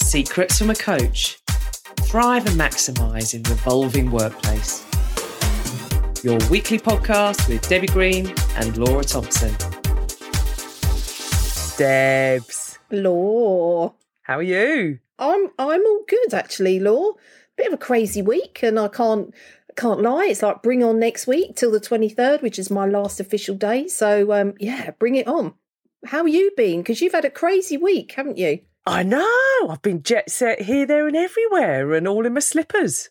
Secrets from a Coach. Thrive and maximise in the evolving workplace. Your weekly podcast with Debbie Green and Laura Thompson. Debs, Law. how are you? I'm I'm all good actually, Law. Bit of a crazy week and I can't can't lie, it's like bring on next week till the 23rd, which is my last official day. So um yeah, bring it on. How you been? Because you've had a crazy week, haven't you? I know. I've been jet set here, there, and everywhere, and all in my slippers.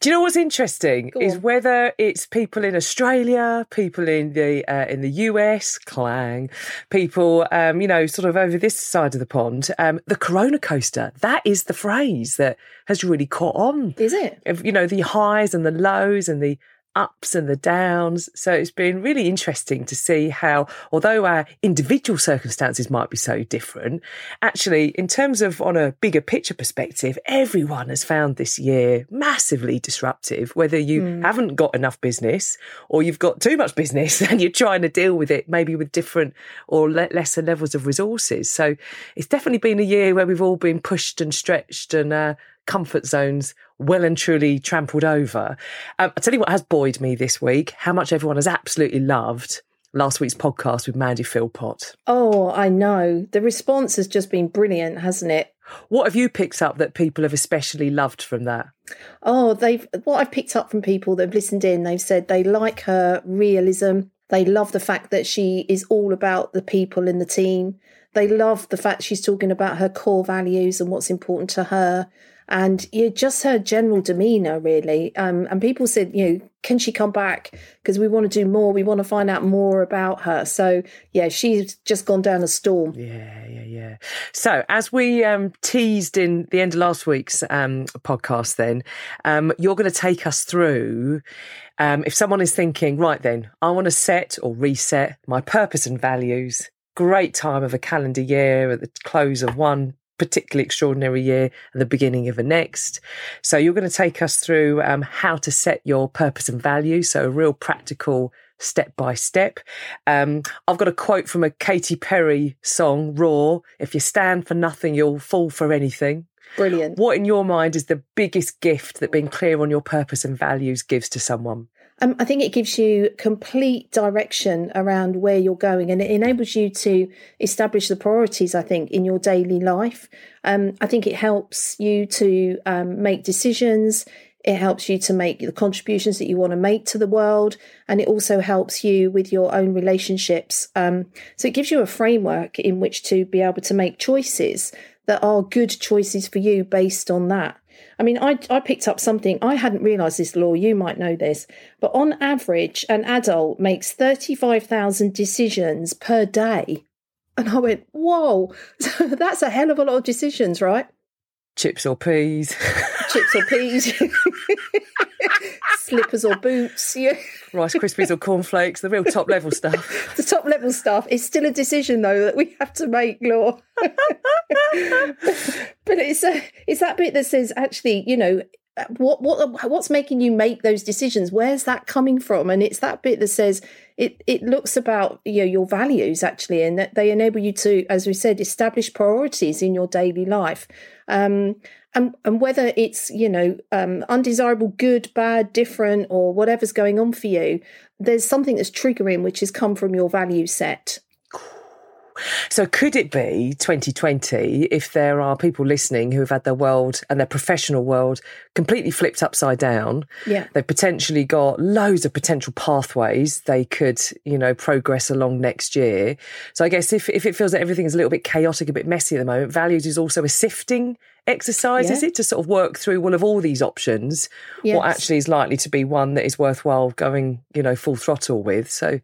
Do you know what's interesting is whether it's people in Australia, people in the uh, in the US, clang, people um, you know sort of over this side of the pond. Um, the Corona coaster that is the phrase that has really caught on. Is it? You know the highs and the lows and the ups and the downs. So it's been really interesting to see how, although our individual circumstances might be so different, actually, in terms of on a bigger picture perspective, everyone has found this year massively disruptive, whether you haven't got enough business or you've got too much business and you're trying to deal with it, maybe with different or le- lesser levels of resources. So it's definitely been a year where we've all been pushed and stretched and, uh, comfort zones well and truly trampled over. Um, I'll tell you what has buoyed me this week, how much everyone has absolutely loved last week's podcast with Mandy Philpott. Oh, I know. The response has just been brilliant, hasn't it? What have you picked up that people have especially loved from that? Oh, they've what I've picked up from people that have listened in, they've said they like her realism. They love the fact that she is all about the people in the team. They love the fact she's talking about her core values and what's important to her. And yeah, just her general demeanour, really. Um, and people said, you know, can she come back? Because we want to do more. We want to find out more about her. So yeah, she's just gone down a storm. Yeah, yeah, yeah. So, as we um, teased in the end of last week's um, podcast, then um, you're going to take us through. Um, if someone is thinking, right, then I want to set or reset my purpose and values. Great time of a calendar year at the close of one particularly extraordinary year and the beginning of the next. So, you're going to take us through um, how to set your purpose and values. So, a real practical step by step. Um, I've got a quote from a Katy Perry song, Roar. If you stand for nothing, you'll fall for anything. Brilliant. What, in your mind, is the biggest gift that being clear on your purpose and values gives to someone? Um, I think it gives you complete direction around where you're going and it enables you to establish the priorities, I think, in your daily life. Um, I think it helps you to um, make decisions. It helps you to make the contributions that you want to make to the world. And it also helps you with your own relationships. Um, so it gives you a framework in which to be able to make choices that are good choices for you based on that. I mean, I, I picked up something, I hadn't realised this law, you might know this, but on average, an adult makes 35,000 decisions per day. And I went, whoa, that's a hell of a lot of decisions, right? Chips or peas? Chips or peas, slippers or boots, yeah. Rice Krispies or cornflakes, the real top level stuff. The top level stuff is still a decision, though, that we have to make, Law. but it's a, it's that bit that says, actually, you know, what what what's making you make those decisions where's that coming from and it's that bit that says it it looks about you know your values actually and that they enable you to as we said establish priorities in your daily life um and and whether it's you know um undesirable good bad different or whatever's going on for you there's something that's triggering which has come from your value set So, could it be 2020 if there are people listening who have had their world and their professional world completely flipped upside down? yeah They've potentially got loads of potential pathways they could, you know, progress along next year. So, I guess if, if it feels that everything is a little bit chaotic, a bit messy at the moment, values is also a sifting exercise, Yeah. is it? To sort of work through one of all these options, what actually is likely to be one that is worthwhile going, you know, full throttle with. So,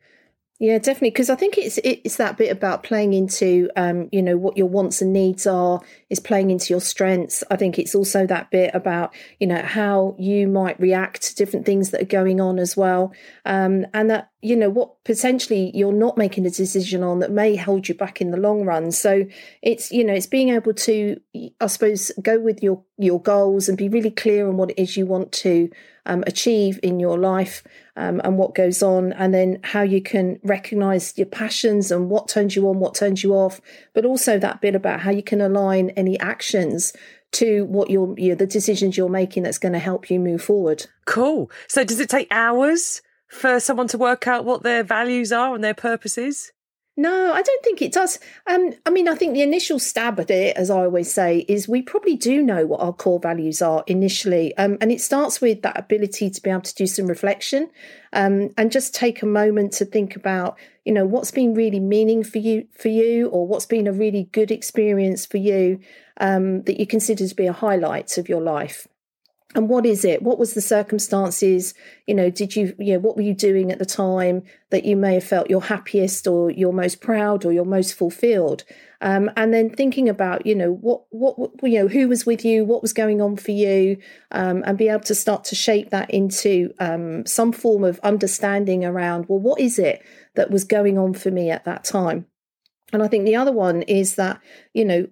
Yeah, definitely. Because I think it's it's that bit about playing into, um, you know, what your wants and needs are. Is playing into your strengths. I think it's also that bit about, you know, how you might react to different things that are going on as well, um, and that you know what potentially you're not making a decision on that may hold you back in the long run. So it's you know it's being able to, I suppose, go with your your goals and be really clear on what it is you want to um, achieve in your life um, and what goes on, and then how you can recognize your passions and what turns you on, what turns you off, but also that bit about how you can align any actions to what you're, you know, the decisions you're making that's going to help you move forward. Cool. So, does it take hours for someone to work out what their values are and their purposes? No, I don't think it does. Um, I mean, I think the initial stab at it, as I always say, is we probably do know what our core values are initially. Um, and it starts with that ability to be able to do some reflection um, and just take a moment to think about, you know, what's been really meaning for you, for you, or what's been a really good experience for you um, that you consider to be a highlight of your life and what is it? What was the circumstances? You know did you you know what were you doing at the time that you may have felt your happiest or you're most proud or you're most fulfilled? Um, and then thinking about you know what what you know who was with you what was going on for you um, and be able to start to shape that into um, some form of understanding around well what is it that was going on for me at that time? And I think the other one is that, you know,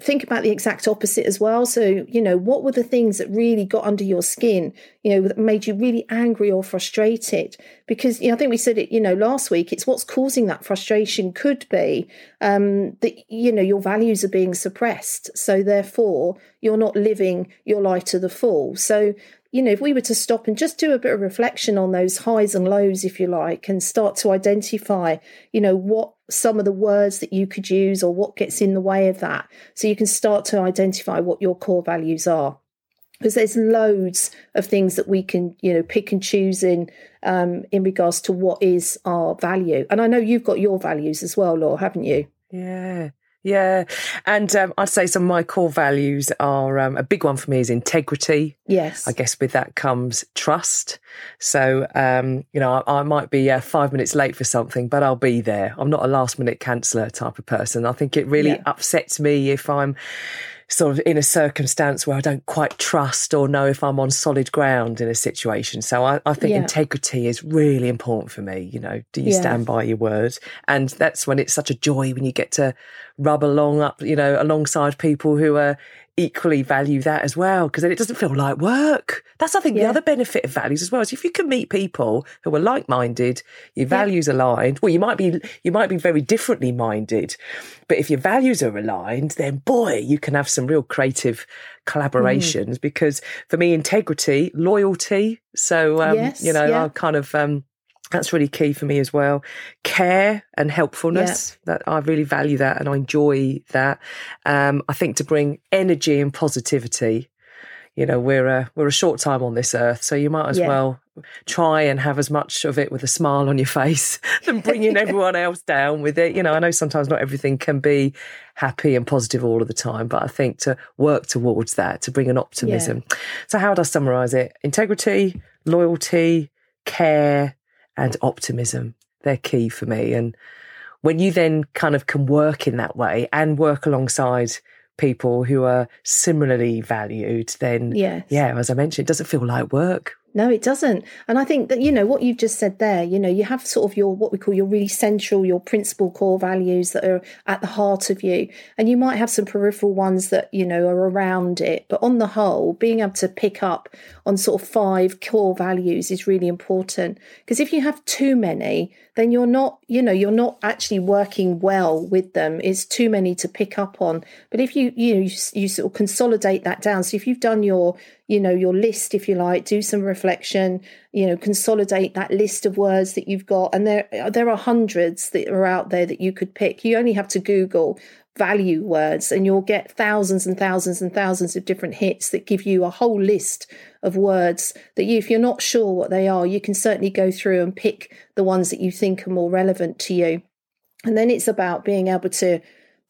think about the exact opposite as well. So, you know, what were the things that really got under your skin, you know, that made you really angry or frustrated? Because, you know, I think we said it, you know, last week, it's what's causing that frustration could be um, that, you know, your values are being suppressed. So, therefore, you're not living your life to the full. So, you know, if we were to stop and just do a bit of reflection on those highs and lows, if you like, and start to identify, you know, what some of the words that you could use or what gets in the way of that. So you can start to identify what your core values are. Because there's loads of things that we can, you know, pick and choose in um, in regards to what is our value. And I know you've got your values as well, Laura, haven't you? Yeah. Yeah. And um, I'd say some of my core values are um, a big one for me is integrity. Yes. I guess with that comes trust. So, um, you know, I, I might be uh, five minutes late for something, but I'll be there. I'm not a last minute canceller type of person. I think it really yeah. upsets me if I'm sort of in a circumstance where I don't quite trust or know if I'm on solid ground in a situation. So I, I think yeah. integrity is really important for me. You know, do you yeah. stand by your word? And that's when it's such a joy when you get to rub along up, you know, alongside people who are equally value that as well because then it doesn't feel like work. That's I think yeah. the other benefit of values as well is if you can meet people who are like minded, your values yeah. aligned. Well, you might be you might be very differently minded, but if your values are aligned, then boy, you can have some real creative collaborations. Mm. Because for me, integrity, loyalty. So um, yes, you know, yeah. I kind of um, that's really key for me as well. Care and helpfulness. Yeah. That I really value that and I enjoy that. Um, I think to bring energy and positivity. You know, we're a we're a short time on this earth, so you might as yeah. well try and have as much of it with a smile on your face than bringing everyone else down with it. You know, I know sometimes not everything can be happy and positive all of the time, but I think to work towards that, to bring an optimism. Yeah. So, how would I summarize it? Integrity, loyalty, care, and optimism. They're key for me. And when you then kind of can work in that way and work alongside people who are similarly valued, then yes. yeah, as I mentioned, it doesn't feel like work. No, it doesn't. And I think that, you know, what you've just said there, you know, you have sort of your, what we call your really central, your principal core values that are at the heart of you. And you might have some peripheral ones that, you know, are around it. But on the whole, being able to pick up on sort of five core values is really important. Because if you have too many, then you're not, you know, you're not actually working well with them. It's too many to pick up on. But if you, you know, you, you sort of consolidate that down. So if you've done your, you know, your list, if you like, do some reflection, you know, consolidate that list of words that you've got. And there, there are hundreds that are out there that you could pick. You only have to Google value words and you'll get thousands and thousands and thousands of different hits that give you a whole list of words that you, if you're not sure what they are, you can certainly go through and pick the ones that you think are more relevant to you. And then it's about being able to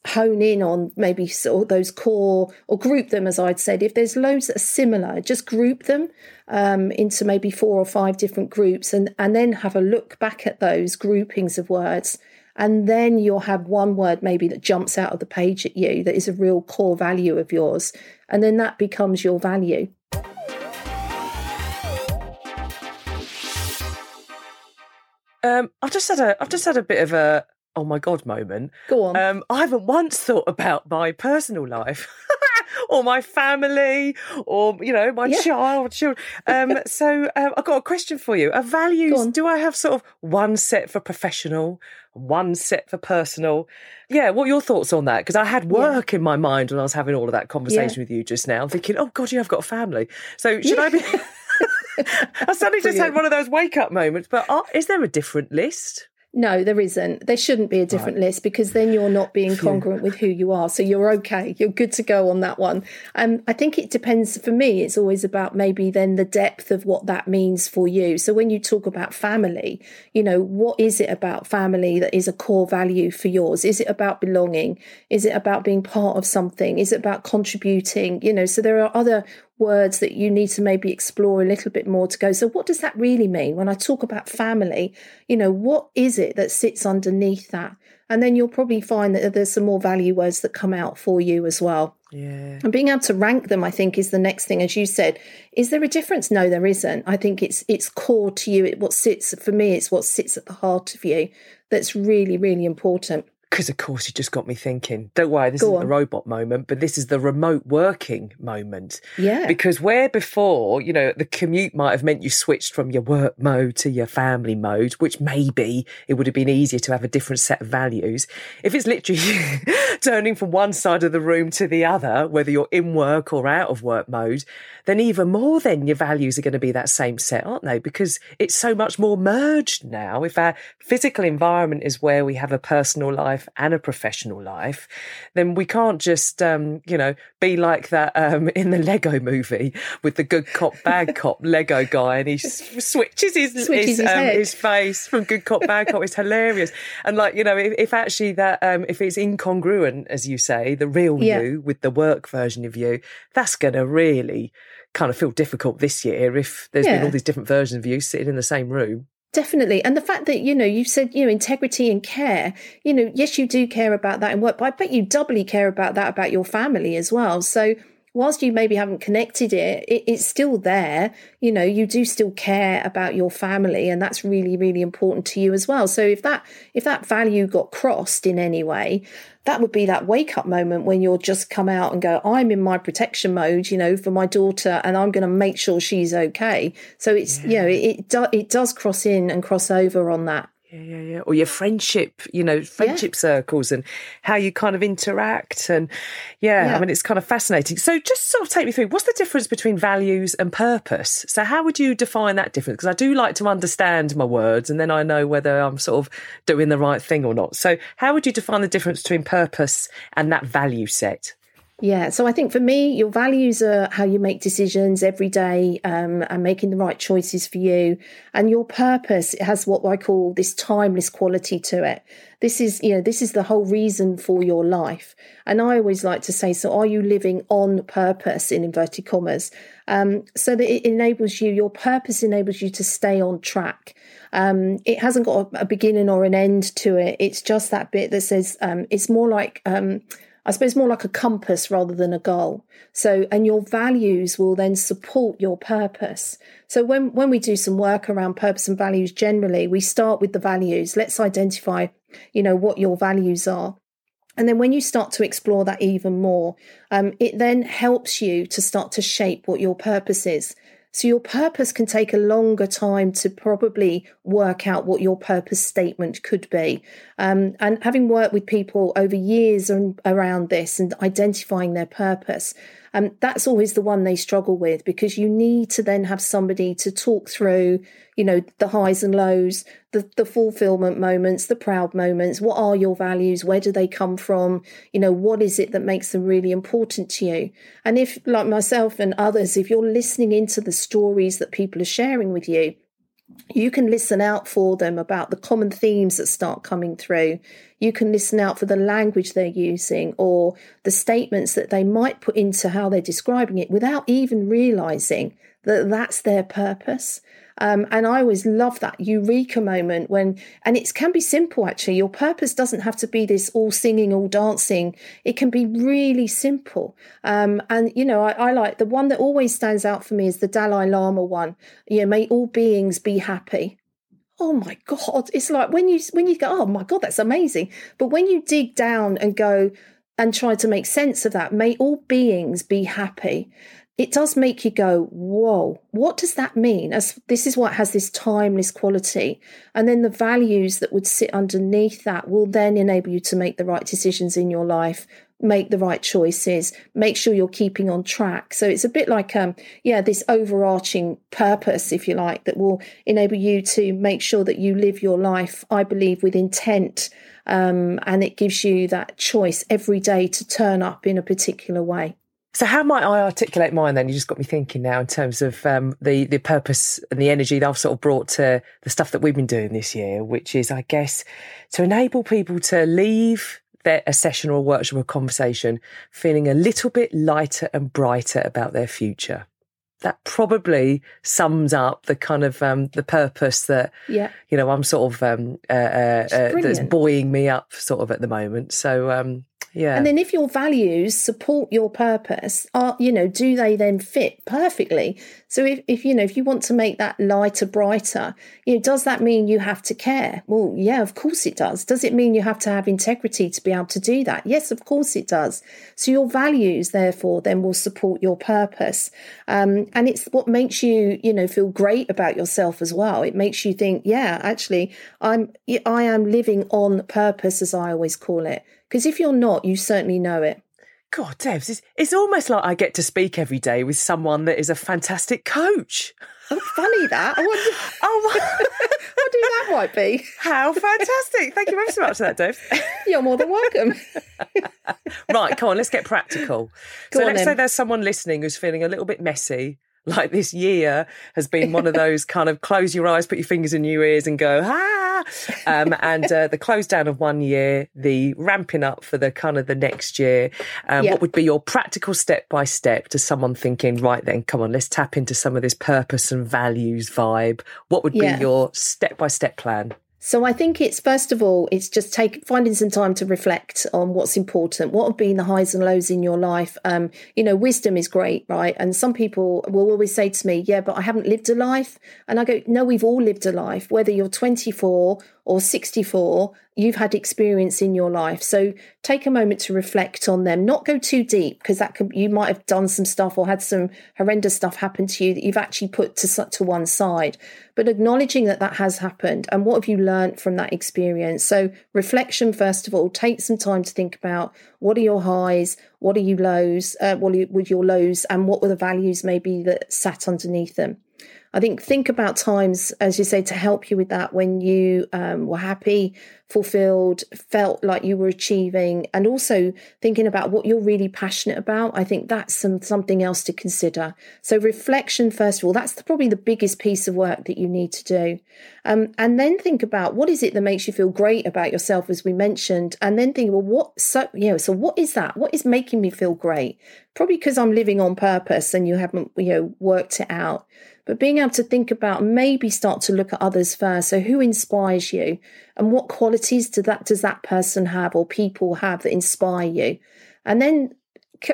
hone in on maybe sort of those core or group them as I'd said if there's loads that are similar just group them um, into maybe four or five different groups and and then have a look back at those groupings of words and then you'll have one word maybe that jumps out of the page at you that is a real core value of yours. And then that becomes your value. Um, I've just had a I've just had a bit of a oh my god moment. Go on. Um, I haven't once thought about my personal life. or my family or you know my yeah. child children um, so um, i've got a question for you are values do i have sort of one set for professional one set for personal yeah what are your thoughts on that because i had work yeah. in my mind when i was having all of that conversation yeah. with you just now thinking oh god you have got a family so should i be I suddenly just had one of those wake up moments. But are, is there a different list? No, there isn't. There shouldn't be a different right. list because then you're not being congruent with who you are. So you're okay. You're good to go on that one. Um, I think it depends. For me, it's always about maybe then the depth of what that means for you. So when you talk about family, you know, what is it about family that is a core value for yours? Is it about belonging? Is it about being part of something? Is it about contributing? You know, so there are other words that you need to maybe explore a little bit more to go so what does that really mean? When i talk about family you know what is it that sits underneath that? And then you'll probably find that there's some more value words that come out for you as well. Yeah. And being able to rank them i think is the next thing. As you said is there a difference? No there isn't. I think it's it's core to you. It what sits for me it's what sits at the heart of you that's really really important because of course you just got me thinking. Don't worry this Go isn't on. the robot moment but this is the remote working moment. Yeah. Because where before you know the commute might have meant you switched from your work mode to your family mode which maybe it would have been easier to have a different set of values. If it's literally turning from one side of the room to the other whether you're in work or out of work mode then even more then your values are going to be that same set aren't they? Because it's so much more merged now. If our physical environment is where we have a personal life life and a professional life, then we can't just, um, you know, be like that um, in the Lego movie with the good cop, bad cop Lego guy and he switches his, switches his, his, um, his, face from good cop, bad cop. It's hilarious. And like, you know, if, if actually that, um, if it's incongruent, as you say, the real yeah. you with the work version of you, that's going to really kind of feel difficult this year if there's yeah. been all these different versions of you sitting in the same room. Definitely. And the fact that, you know, you said, you know, integrity and care, you know, yes, you do care about that in work, but I bet you doubly care about that about your family as well. So whilst you maybe haven't connected it, it, it's still there. You know, you do still care about your family, and that's really, really important to you as well. So if that if that value got crossed in any way, that would be that wake up moment when you'll just come out and go, I'm in my protection mode, you know, for my daughter, and I'm going to make sure she's okay. So it's, yeah. you know, it, it, do, it does cross in and cross over on that. Yeah, yeah, yeah. Or your friendship, you know, friendship yeah. circles and how you kind of interact. And yeah, yeah, I mean, it's kind of fascinating. So just sort of take me through what's the difference between values and purpose? So, how would you define that difference? Because I do like to understand my words and then I know whether I'm sort of doing the right thing or not. So, how would you define the difference between purpose and that value set? Yeah, so I think for me, your values are how you make decisions every day um, and making the right choices for you. And your purpose has what I call this timeless quality to it. This is, you know, this is the whole reason for your life. And I always like to say, so are you living on purpose in inverted commas? Um, so that it enables you, your purpose enables you to stay on track. Um, it hasn't got a, a, beginning or an end to it. It's just that bit that says um, it's more like um, I suppose more like a compass rather than a goal. So, and your values will then support your purpose. So when, when we do some work around purpose and values generally, we start with the values. Let's identify, you know, what your values are. And then when you start to explore that even more, um, it then helps you to start to shape what your purpose is. So your purpose can take a longer time to probably work out what your purpose statement could be. Um, and having worked with people over years around this and identifying their purpose, um, that's always the one they struggle with because you need to then have somebody to talk through, you know, the highs and lows, the, the fulfillment moments, the proud moments. What are your values? Where do they come from? You know, what is it that makes them really important to you? And if, like myself and others, if you're listening into the stories that people are sharing with you, you can listen out for them about the common themes that start coming through. You can listen out for the language they're using or the statements that they might put into how they're describing it without even realizing that that's their purpose. Um, and I always love that eureka moment when, and it can be simple actually. Your purpose doesn't have to be this all singing, all dancing. It can be really simple. Um, and, you know, I, I, like the one that always stands out for me is the Dalai Lama one. You know, may all beings be happy. Oh my God. It's like when you, when you go, oh my God, that's amazing. But when you dig down and go, and try to make sense of that. May all beings be happy. It does make you go, whoa, what does that mean? As this is what has this timeless quality. And then the values that would sit underneath that will then enable you to make the right decisions in your life, make the right choices, make sure you're keeping on track. So it's a bit like, um, yeah, this overarching purpose, if you like, that will enable you to make sure that you live your life, I believe, with intent. Um, and it gives you that choice every day to turn up in a particular way. So how might I articulate mine then? You just got me thinking now in terms of um, the the purpose and the energy that I've sort of brought to the stuff that we've been doing this year, which is, I guess, to enable people to leave their, a session or a workshop or conversation feeling a little bit lighter and brighter about their future. That probably sums up the kind of um, the purpose that yeah. you know I'm sort of um, uh, uh, uh, that's buoying me up sort of at the moment. So um, yeah. And then if your values support your purpose, are you know, do they then fit perfectly? So if, if you know, if you want to make that lighter, brighter, you know, does that mean you have to care? Well, yeah, of course it does. Does it mean you have to have integrity to be able to do that? Yes, of course it does. So your values, therefore, then will support your purpose. Um, and it's what makes you, you know, feel great about yourself as well. It makes you think, yeah, actually, I'm I am living on purpose, as I always call it. Because if you're not, you certainly know it. God, Debs, it's, it's almost like I get to speak every day with someone that is a fantastic coach. Oh, funny that. I wonder, oh, oh what do that might be. How fantastic. Thank you very so much for that, Dave. You're more than welcome. right, come on, let's get practical. Go so let's then. say there's someone listening who's feeling a little bit messy like this year has been one of those kind of close your eyes, put your fingers in your ears and go, ah. Um, and uh, the close down of one year, the ramping up for the kind of the next year. Um, yep. What would be your practical step by step to someone thinking, right then, come on, let's tap into some of this purpose and values vibe? What would be your step by step plan? So I think it's first of all, it's just take finding some time to reflect on what's important, what have been the highs and lows in your life. Um, you know, wisdom is great, right? And some people will always say to me, "Yeah, but I haven't lived a life." And I go, "No, we've all lived a life, whether you're 24 or 64, you've had experience in your life. So take a moment to reflect on them, not go too deep because that could, you might have done some stuff or had some horrendous stuff happen to you that you've actually put to, to one side, but acknowledging that that has happened and what have you learned from that experience. So reflection, first of all, take some time to think about what are your highs, what are you lows, uh, what are your lows and what were the values maybe that sat underneath them. I think think about times, as you say, to help you with that when you um, were happy, fulfilled, felt like you were achieving, and also thinking about what you're really passionate about. I think that's some, something else to consider. So reflection, first of all, that's the, probably the biggest piece of work that you need to do, um, and then think about what is it that makes you feel great about yourself, as we mentioned, and then think, well, what so you know, so what is that? What is making me feel great? Probably because I'm living on purpose, and you haven't you know worked it out but being able to think about maybe start to look at others first. So who inspires you and what qualities do that does that person have or people have that inspire you? And then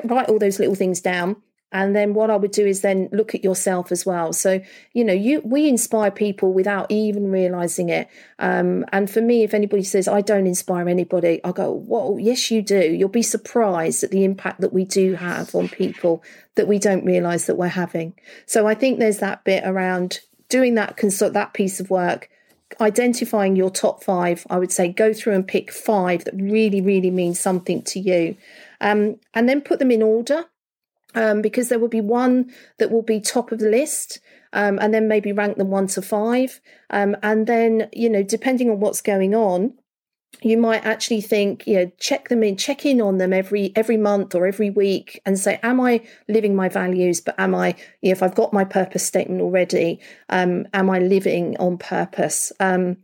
write all those little things down and then what I would do is then look at yourself as well. So, you know, you we inspire people without even realizing it. Um, and for me, if anybody says I don't inspire anybody, I go, "Well, yes, you do." You'll be surprised at the impact that we do have on people that we don't realize that we're having. So, I think there's that bit around doing that consult that piece of work identifying your top five, I would say go through and pick five that really, really mean something to you. Um, and then put them in order um, because there will be one that will be top of the list. Um, and then maybe rank them one to five. Um, and then, you know, depending on what's going on, you might actually think, you know, check them in, check in on them every every month or every week, and say, "Am I living my values? But am I, you know, if I've got my purpose statement already, um, am I living on purpose?" Um,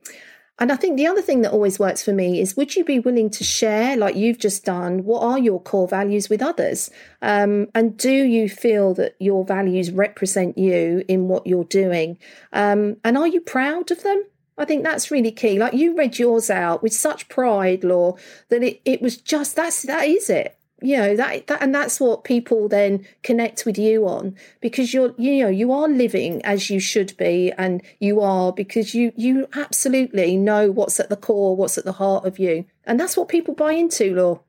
and I think the other thing that always works for me is would you be willing to share, like you've just done, what are your core values with others? Um, and do you feel that your values represent you in what you're doing? Um, and are you proud of them? I think that's really key. Like you read yours out with such pride, Law, that it, it was just that's that is it you know that, that and that's what people then connect with you on because you're you know you are living as you should be and you are because you you absolutely know what's at the core what's at the heart of you and that's what people buy into law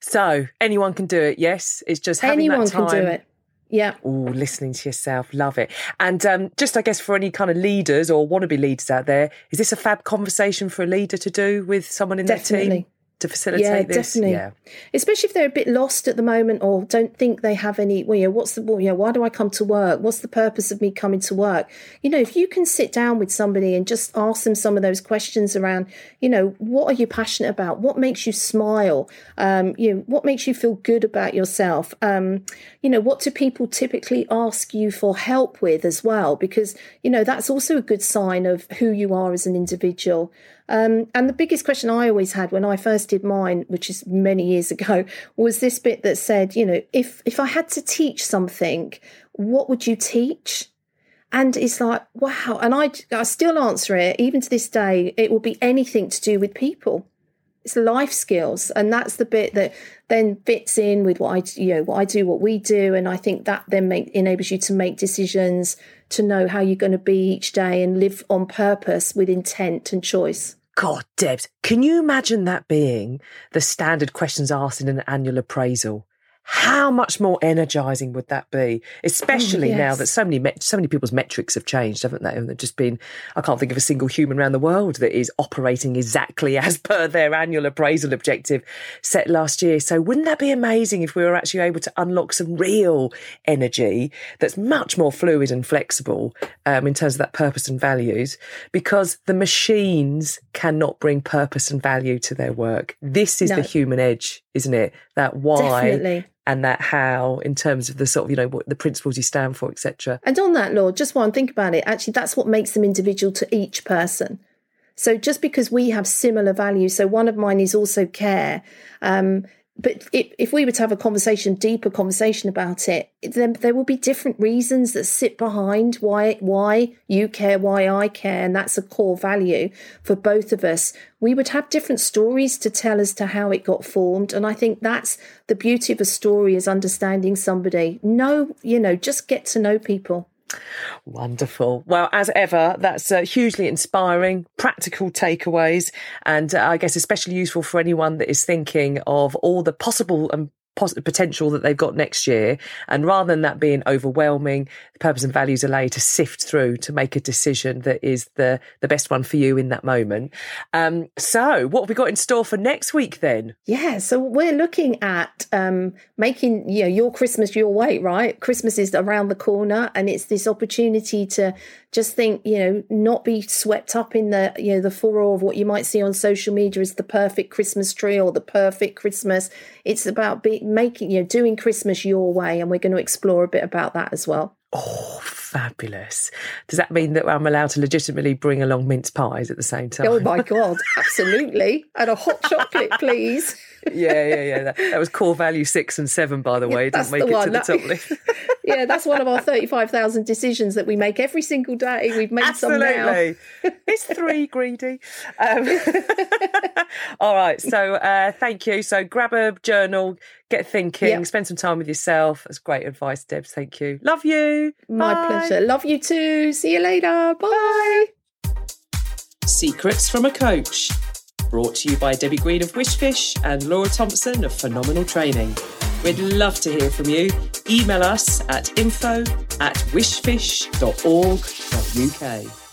So anyone can do it. Yes, it's just having anyone that time. can do it. Yeah. Oh, listening to yourself, love it. And um, just, I guess, for any kind of leaders or wannabe leaders out there, is this a fab conversation for a leader to do with someone in Definitely. their team? To facilitate yeah, this? Definitely. Yeah, especially if they're a bit lost at the moment or don't think they have any. Well, you know, what's the? Well, you know, why do I come to work? What's the purpose of me coming to work? You know, if you can sit down with somebody and just ask them some of those questions around, you know, what are you passionate about? What makes you smile? Um, you know, what makes you feel good about yourself? Um, you know, what do people typically ask you for help with as well? Because you know that's also a good sign of who you are as an individual. Um, and the biggest question I always had when I first did mine, which is many years ago, was this bit that said, you know, if if I had to teach something, what would you teach? And it's like, wow. And I, I still answer it, even to this day, it will be anything to do with people. It's life skills. And that's the bit that then fits in with what I, you know, what I do, what we do. And I think that then make, enables you to make decisions, to know how you're going to be each day and live on purpose with intent and choice. God, Debs, can you imagine that being the standard questions asked in an annual appraisal? How much more energizing would that be? Especially yes. now that so many met- so many people's metrics have changed, haven't they? And they've just been I can't think of a single human around the world that is operating exactly as per their annual appraisal objective set last year. So wouldn't that be amazing if we were actually able to unlock some real energy that's much more fluid and flexible um, in terms of that purpose and values? Because the machines cannot bring purpose and value to their work. This is No. the human edge, isn't it? That why Definitely. And that how in terms of the sort of you know what the principles you stand for etc And on that, Lord, just one think about it, actually, that's what makes them individual to each person. So just because we have similar values, so one of mine is also care. Um, but if, we were to have a conversation, deeper conversation about it, then there will be different reasons that sit behind why why you care, why I care, and that's a core value for both of us. We would have different stories to tell as to how it got formed, and I think that's the beauty of a story is understanding somebody. No, you know, just get to know people. Wonderful. Well as ever that's uh, hugely inspiring practical takeaways and uh, i guess especially useful for anyone that is thinking of all the possible and potential that they've got next year and rather than that being overwhelming the purpose and values allow you to sift through to make a decision that is the the best one for you in that moment um so what have we got in store for next week then Yeah, so we're looking at um, making you know your Christmas your way, right? Christmas is around the corner, and it's this opportunity to just think, you know, not be swept up in the you know the furor of what you might see on social media as the perfect Christmas tree or the perfect Christmas. It's about be, making you know doing Christmas your way, and we're going to explore a bit about that as well. Oh, fabulous. Does that mean that I'm allowed to legitimately bring along mince pies at the same oh, time? Oh my god, absolutely! And a hot chocolate, please. yeah, yeah, yeah. That, that was core value six and seven, by the way. It that's didn't make the it to the That- top list. yeah, that's one of our 35,000 decisions that we make every single day. We've made some now. It's three greedy. Um, all right. So uh, thank you. So grab a journal, get thinking, Yep. spend some time with yourself. That's great advice, Debs. Thank you. Love you. My Bye. pleasure. Love you too. See you later. Bye. Secrets from a Coach. Brought to you by Debbie Green of Wishfish and Laura Thompson of Phenomenal Training. We'd love to hear from you. Email us at info at wishfish.org.uk.